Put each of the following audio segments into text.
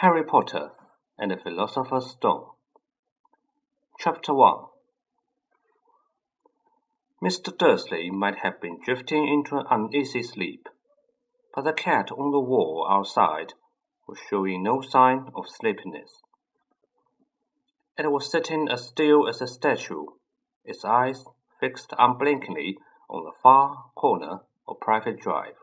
Harry Potter and the Philosopher's Stone. Chapter 1 Mr. Dursley might have been drifting into an uneasy sleep, but the cat on the wall outside was showing no sign of sleepiness. It was sitting as still as a statue, its eyes fixed unblinkingly on the far corner of Privet Drive.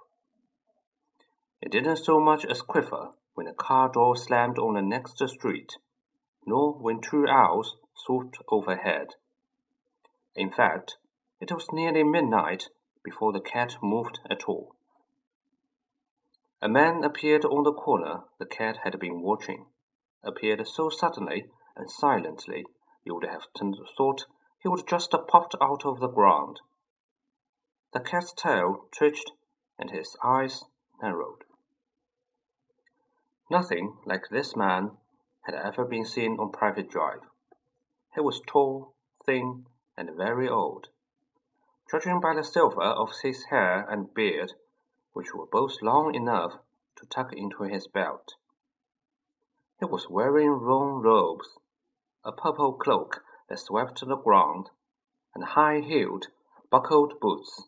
It didn't so much as quiver when the car door slammed on the next street, nor when two owls swooped overhead. In fact, it was nearly midnight before the cat moved at all. A man appeared on the corner the cat had been watching, appeared so suddenly and silently you would have thought he would just popped out of the ground. The cat's tail twitched and his eyes narrowed. Nothing like this man had ever been seen on Privet Drive. He was tall, thin, and very old. Judging by the silver of his hair and beard, which were both long enough to tuck into his belt. He was wearing long robes, a purple cloak that swept the ground, and high-heeled, buckled boots.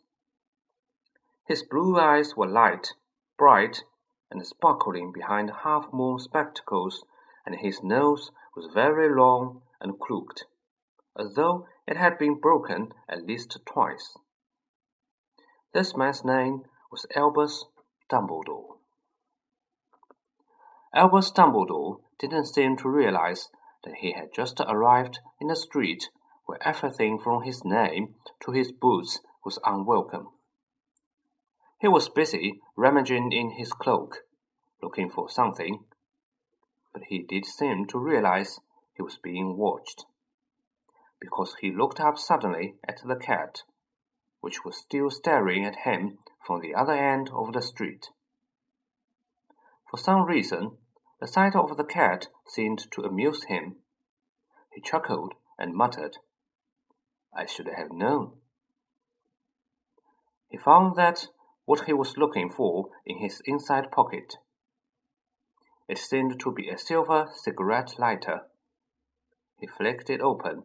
His blue eyes were light, bright, and sparkling behind half-moon spectacles, and his nose was very long and crooked, as though it had been broken at least twice. This man's name was Albus Dumbledore. Albus Dumbledore didn't seem to realize that he had just arrived in a street where everything from his name to his boots was unwelcome. He was busy rummaging in his cloak, looking for something, but he did seem to realize he was being watched, because he looked up suddenly at the cat, which was still staring at him from the other end of the street. For some reason, the sight of the cat seemed to amuse him. He chuckled and muttered, I should have known. He found that what he was looking for in his inside pocket. It seemed to be a silver cigarette lighter. He flicked it open,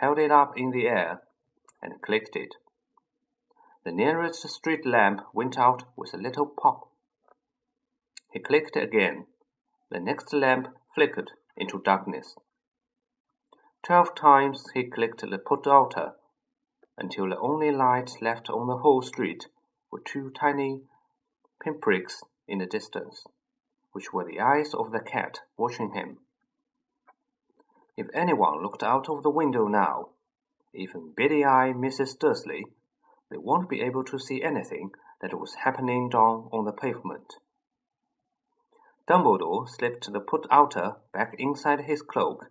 held it up in the air, and clicked it. The nearest street lamp went out with a little pop. He clicked again. The next lamp flickered into darkness. Twelve times he clicked the put outer, until the only light left on the whole street were two tiny pinpricks in the distance, which were the eyes of the cat watching him. If anyone looked out of the window now, even beady-eyed Mrs. Dursley, they won't be able to see anything that was happening down on the pavement. Dumbledore slipped the put-outer back inside his cloak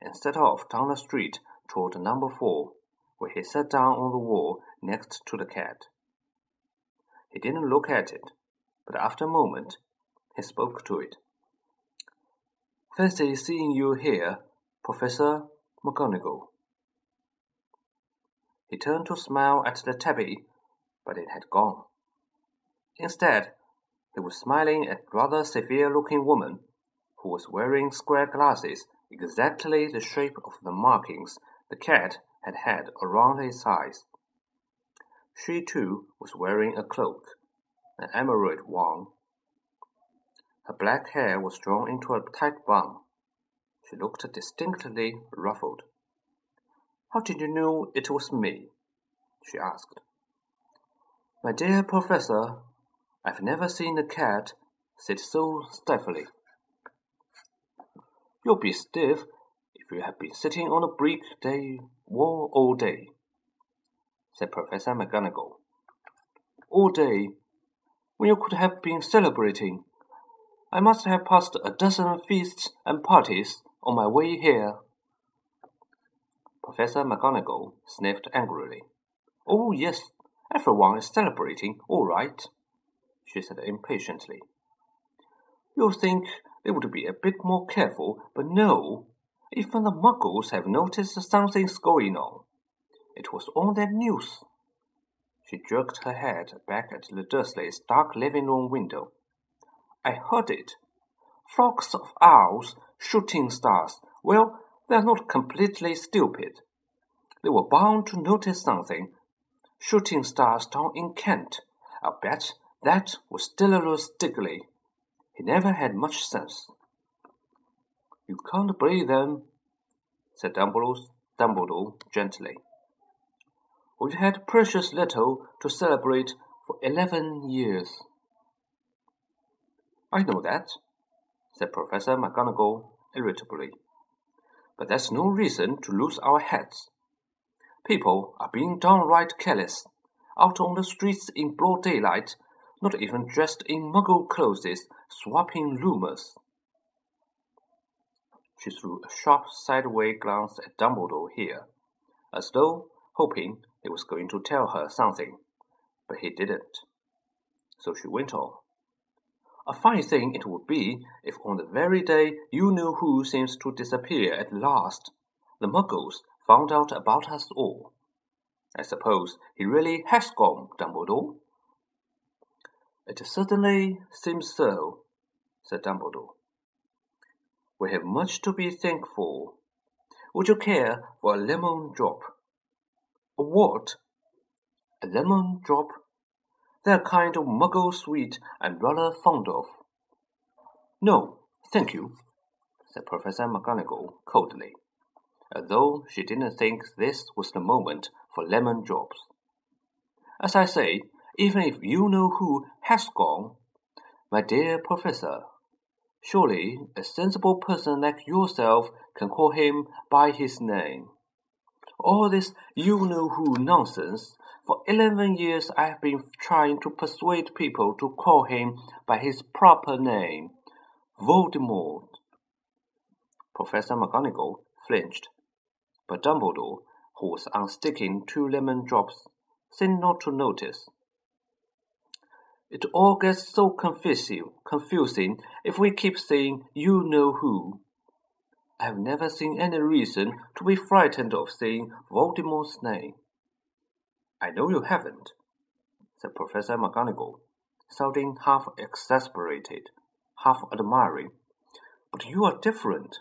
and set off down the street toward number four, where he sat down on the wall next to the cat. He didn't look at it, but after a moment he spoke to it. Fancy seeing you here, Professor McGonagall. He turned to smile at the tabby, but it had gone. Instead, he was smiling at a rather severe-looking woman who was wearing square glasses exactly the shape of the markings the cat had had around his eyes. She too was wearing a cloak, an emerald one. Her black hair was drawn into a tight bun. She looked distinctly ruffled. How did you know it was me? she asked. My dear Professor, I've never seen a cat sit so stiffly. You'll be stiff if you have been sitting on a brick day wall all day, said Professor McGonagall. All day, when you could have been celebrating. I must have passed a dozen feasts and parties on my way here. Professor McGonagall sniffed angrily. Oh, yes, everyone is celebrating, all right, she said impatiently. You'd think they would be a bit more careful, but no, even the muggles have noticed something's going on. It was on their news. She jerked her head back at the Dursleys' dark living room window. I heard it. Flocks of owls, shooting stars. Well, they're not completely stupid. They were bound to notice something. Shooting stars down in Kent. I'll bet that was Dedalus Diggle. He never had much sense. You can't believe them, said Dumbledore, Dumbledore gently. We've had precious little to celebrate for eleven years. I know that, said Professor McGonagall irritably. But that's no reason to lose our heads. People are being downright careless, out on the streets in broad daylight, not even dressed in muggle clothes, swapping rumours. She threw a sharp sideway glance at Dumbledore here, as though hoping he was going to tell her something, but he didn't. So she went on. A fine thing it would be if on the very day you knew who seems to disappear at last, the muggles found out about us all. I suppose he really has gone, Dumbledore? It certainly seems so, said Dumbledore. We have much to be thankful. Would you care for a lemon drop? A what? A lemon drop they're a kind of muggle sweet I'm rather fond of. No, thank you, said Professor McGonagall coldly, as though she didn't think this was the moment for lemon drops. As I say, even if you know who has gone, my dear Professor, surely a sensible person like yourself can call him by his name. All this you know who nonsense for eleven years I have been trying to persuade people to call him by his proper name, Voldemort. Professor McGonagall flinched, but Dumbledore, who was unsticking two lemon drops, seemed not to notice. It all gets so confusing, confusing if we keep saying you know who. I have never seen any reason to be frightened of saying Voldemort's name. I know you haven't, said Professor McGonagall, sounding half exasperated, half admiring. But you are different.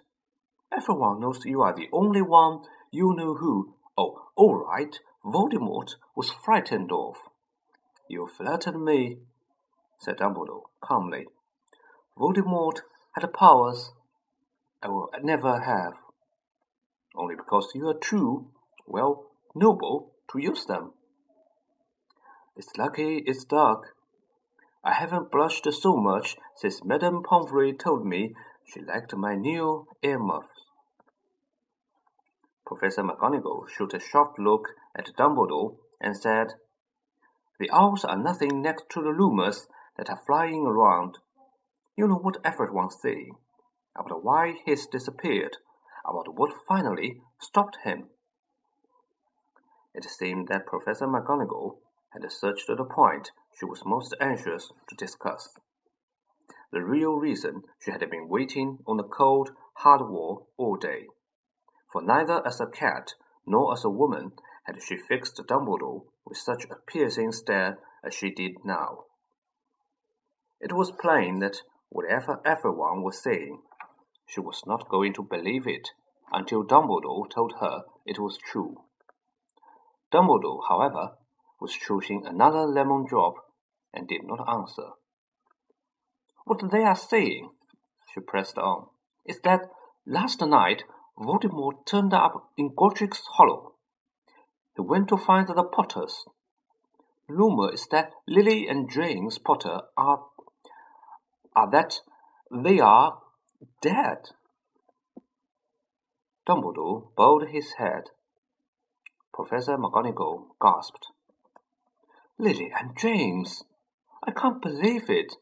Everyone knows you are the only one you know who. Oh, all right, Voldemort was frightened of. You flattered me, said Dumbledore calmly. Voldemort had powers I will never have. Only because you are too, well, noble to use them. It's lucky it's dark. I haven't blushed so much since Madame Pomfrey told me she liked my new earmuffs. Professor McGonagall shot a sharp look at Dumbledore and said, The owls are nothing next to the rumours that are flying around. You know what everyone's saying about why he's disappeared, about what finally stopped him. It seemed that Professor McGonagall had searched the point she was most anxious to discuss. The real reason she had been waiting on the cold, hard wall all day. For neither as a cat nor as a woman had she fixed Dumbledore with such a piercing stare as she did now. It was plain that whatever everyone was saying, she was not going to believe it until Dumbledore told her it was true. Dumbledore, however, was choosing another lemon drop and did not answer. What they are saying, she pressed on, is that last night Voldemort turned up in Godric's Hollow. He went to find the Potters. Rumor is that Lily and James Potter are are that they are dead. Dumbledore bowed his head. Professor McGonagall gasped. Lily and James! I can't believe it.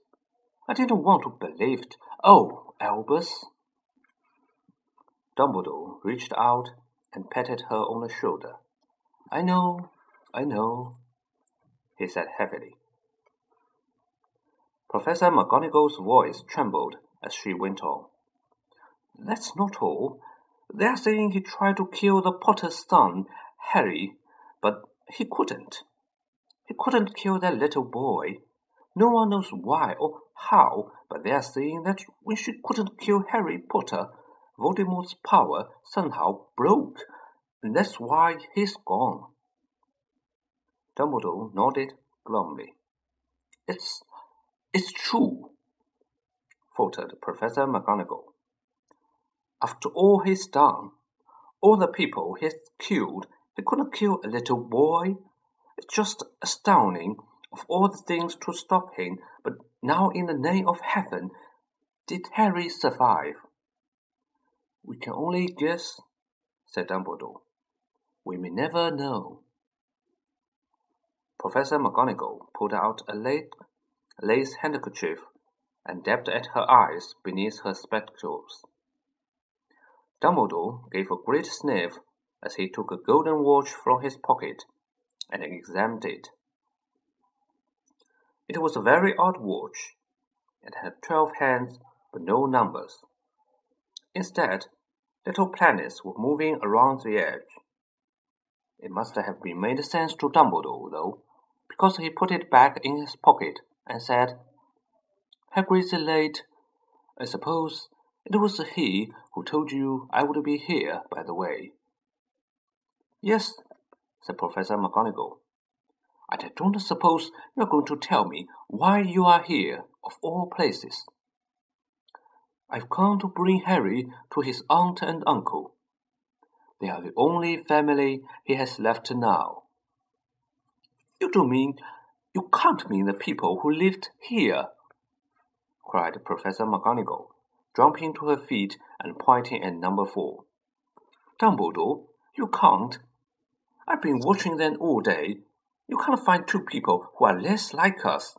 I didn't want to believe it. Oh, Albus! Dumbledore reached out and patted her on the shoulder. I know, I know, he said heavily. Professor McGonagall's voice trembled as she went on. That's not all. They are saying he tried to kill the Potter's son, Harry, but he couldn't. He couldn't kill that little boy. No one knows why or how, but they are saying that when she couldn't kill Harry Potter, Voldemort's power somehow broke, and that's why he's gone. Dumbledore nodded glumly. It's it's true, faltered Professor McGonagall. After all he's done, all the people he's killed, he couldn't kill a little boy. It's just astounding of all the things to stop him, but now in the name of heaven, did Harry survive? We can only guess, said Dumbledore. We may never know. Professor McGonagall pulled out a lace handkerchief and dabbed at her eyes beneath her spectacles. Dumbledore gave a great sniff as he took a golden watch from his pocket and examined it. It was a very odd watch. It had twelve hands but no numbers. Instead, little planets were moving around the edge. It must have been made sense to Dumbledore, though, because he put it back in his pocket and said, Hagrid's late. I suppose it was he who told you I would be here, by the way. Yes, said Professor McGonagall. I don't suppose you're going to tell me why you are here, of all places. I've come to bring Harry to his aunt and uncle. They are the only family he has left now. You don't mean you can't mean the people who lived here? Cried Professor McGonagall, jumping to her feet and pointing at number four. Dumbledore, you can't. I've been watching them all day. You can't find two people who are less like us.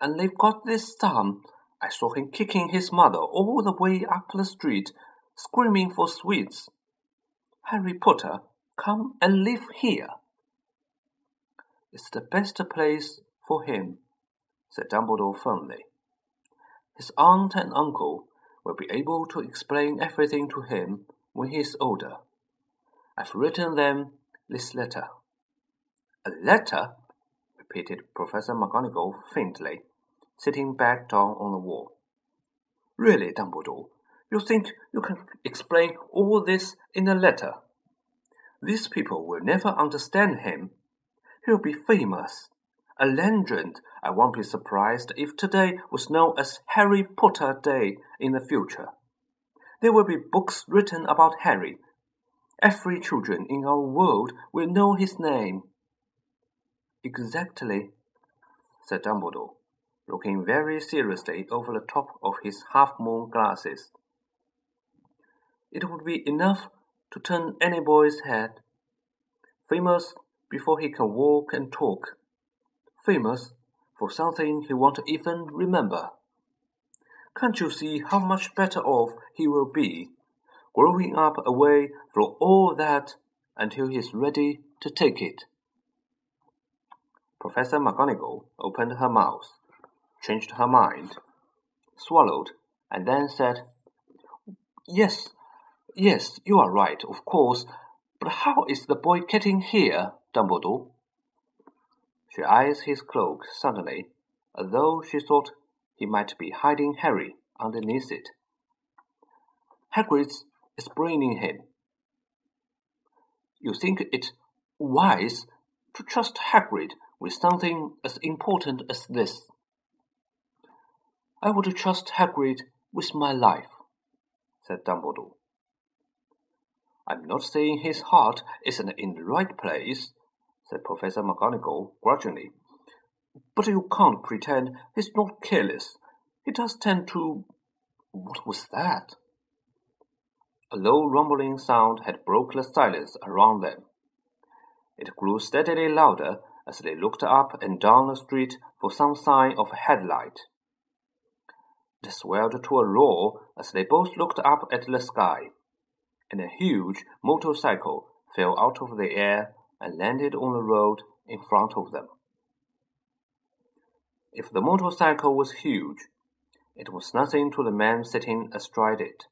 And they've got this son. I saw him kicking his mother all the way up the street, screaming for sweets. Harry Potter, come and live here. It's the best place for him, said Dumbledore firmly. His aunt and uncle will be able to explain everything to him when he is older. I've written them this letter. A letter? repeated Professor McGonagall faintly, sitting back down on the wall. Really, Dumbledore, you think you can explain all this in a letter? These people will never understand him. He'll be famous. A legend. I won't be surprised if today was known as Harry Potter Day in the future. There will be books written about Harry. Every children in our world will know his name. Exactly, said Dumbledore, looking very seriously over the top of his half-moon glasses. It would be enough to turn any boy's head. Famous before he can walk and talk famous for something he won't even remember. Can't you see how much better off he will be, growing up away from all that until he's ready to take it? Professor McGonagall opened her mouth, changed her mind, swallowed, and then said, Yes, yes, you are right, of course, but how is the boy getting here, Dumbledore? She eyes his cloak suddenly, as though she thought he might be hiding Harry underneath it. Hagrid's explaining him. You think it wise to trust Hagrid with something as important as this? I would trust Hagrid with my life, said Dumbledore. I'm not saying his heart isn't in the right place, said Professor McGonagall grudgingly. But you can't pretend he's not careless. He does tend to. What was that? A low rumbling sound had broken the silence around them. It grew steadily louder as they looked up and down the street for some sign of a headlight. It swelled to a roar as they both looked up at the sky, and a huge motorcycle fell out of the air and landed on the road in front of them. If the motorcycle was huge, it was nothing to the man sitting astride it.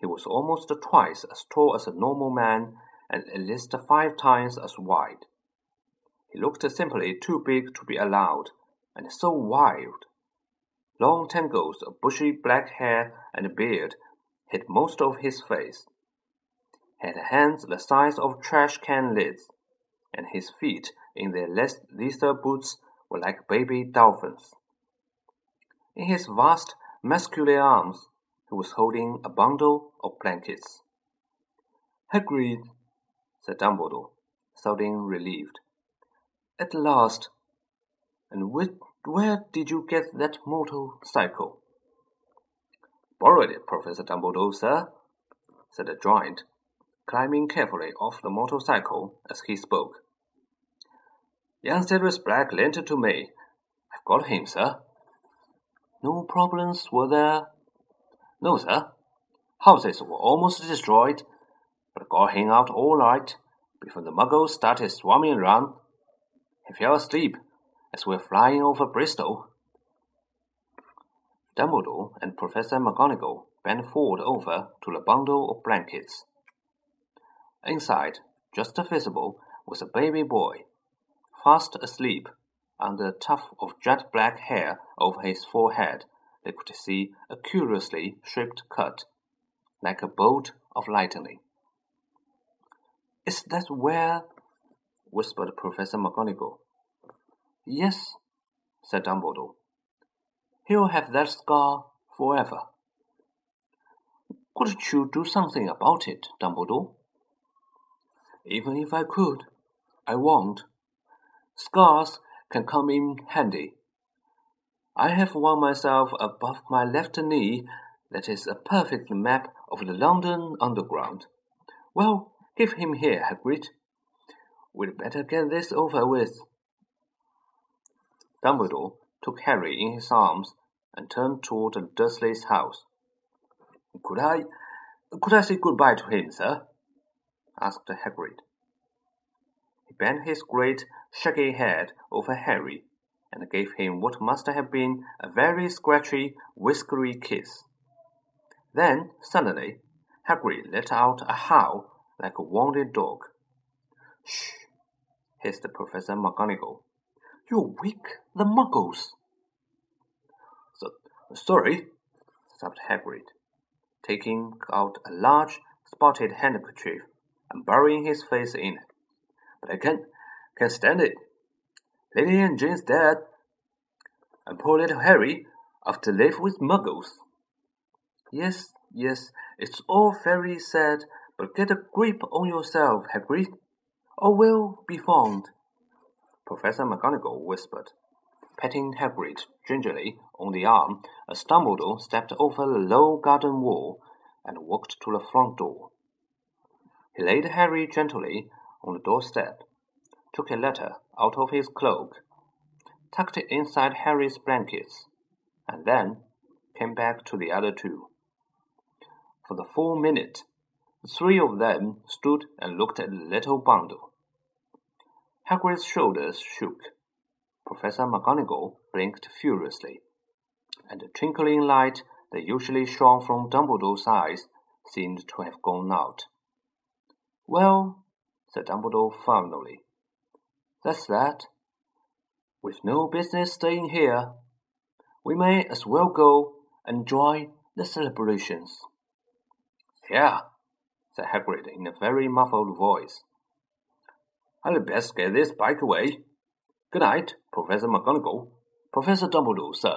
He was almost twice as tall as a normal man and at least five times as wide. He looked simply too big to be allowed, and so wild. Long tangles of bushy black hair and beard hid most of his face. Had hands the size of trash can lids, and his feet in their leather boots were like baby dolphins. In his vast muscular arms he was holding a bundle of blankets. Hagrid, said Dumbledore, sounding relieved. At last. And with, where did you get that motorcycle? Borrowed it, Professor Dumbledore, sir, said the giant, climbing carefully off the motorcycle as he spoke. Young Sirius Black lent it to me. I've got him, sir. No problems, were there? No, sir. Houses were almost destroyed, but got him out all right before the muggles started swarming around. He fell asleep as we were flying over Bristol. Dumbledore and Professor McGonagall bent forward over to the bundle of blankets. Inside, just visible, was a baby boy, fast asleep under a tuft of jet black hair over his forehead. They could see a curiously shaped cut, like a bolt of lightning. Is that where? whispered Professor McGonagall. Yes, said Dumbledore. He'll have that scar forever. Couldn't you do something about it, Dumbledore? Even if I could, I won't. Scars can come in handy. I have one myself above my left knee that is a perfect map of the London Underground. Well, give him here, Hagrid. We'd better get this over with. Dumbledore took Harry in his arms and turned toward the Dursleys' house. Could I, could I say good-bye to him, sir? asked Hagrid. Bent his great, shaggy head over Harry and gave him what must have been a very scratchy, whiskery kiss. Then, suddenly, Hagrid let out a howl like a wounded dog. Shh! hissed Professor McGonagall. You wake the muggles. So, sorry, sobbed Hagrid, taking out a large spotted handkerchief and burying his face in it. But I can't, can't stand it. Lily and James dead, and poor little Harry have to live with muggles. Yes, yes, it's all very sad, but get a grip on yourself, Hagrid, or we'll be found. Professor McGonagall whispered, patting Hagrid gingerly on the arm as Dumbledore stepped over the low garden wall and walked to the front door. He laid Harry gently on the doorstep, took a letter out of his cloak, tucked it inside Harry's blankets, and then came back to the other two. For the full minute, the three of them stood and looked at the little bundle. Hagrid's shoulders shook. Professor McGonagall blinked furiously, and the twinkling light that usually shone from Dumbledore's eyes seemed to have gone out. Well, said Dumbledore finally, that's that. We've no business staying here. We may as well go and join the celebrations. Yeah, said Hagrid in a very muffled voice. I'd best get this bike away. Good night, Professor McGonagall. Professor Dumbledore, sir.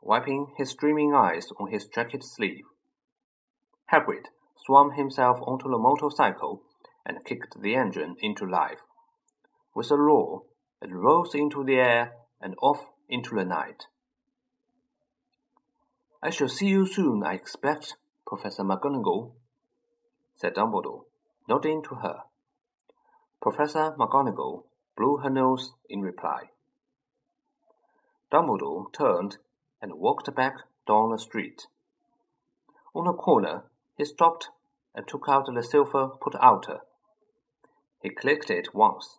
Wiping his streaming eyes on his jacket sleeve, Hagrid swung himself onto the motorcycle and kicked the engine into life. With a roar, it rose into the air and off into the night. I shall see you soon, I expect, Professor McGonagall, said Dumbledore, nodding to her. Professor McGonagall blew her nose in reply. Dumbledore turned and walked back down the street. On a corner, he stopped and took out the silver put outer. He clicked it once,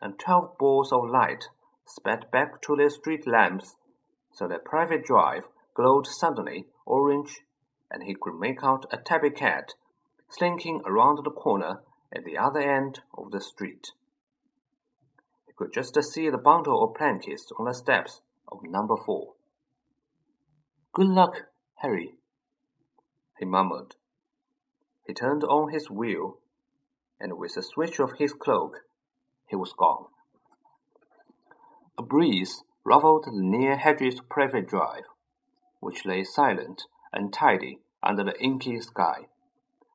and twelve balls of light sped back to the street lamps, so that Privet Drive glowed suddenly orange, and he could make out a tabby cat slinking around the corner at the other end of the street. He could just see the bundle of blankets on the steps of number four. Good luck, Harry, he murmured. He turned on his wheel, and with a switch of his cloak, he was gone. A breeze ruffled the near Hedges Privet Drive, which lay silent and tidy under the inky sky,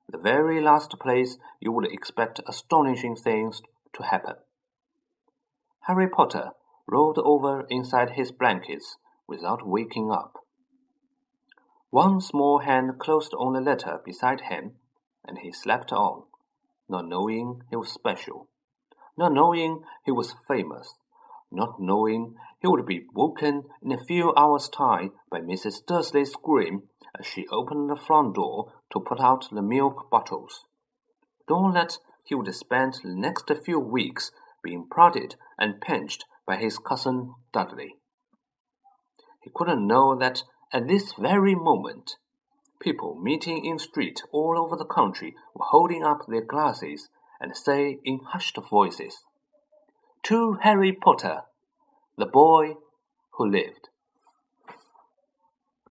the very last place you would expect astonishing things to happen. Harry Potter rolled over inside his blankets without waking up. One small hand closed on the letter beside him, and he slept on, not knowing he was special, not knowing he was famous, not knowing he would be woken in a few hours' time by Mrs. Dursley's scream as she opened the front door to put out the milk bottles. Don't let he would spend the next few weeks being prodded and pinched by his cousin Dudley. He couldn't know that at this very moment, people meeting in street all over the country were holding up their glasses and say in hushed voices, To Harry Potter, the boy who lived.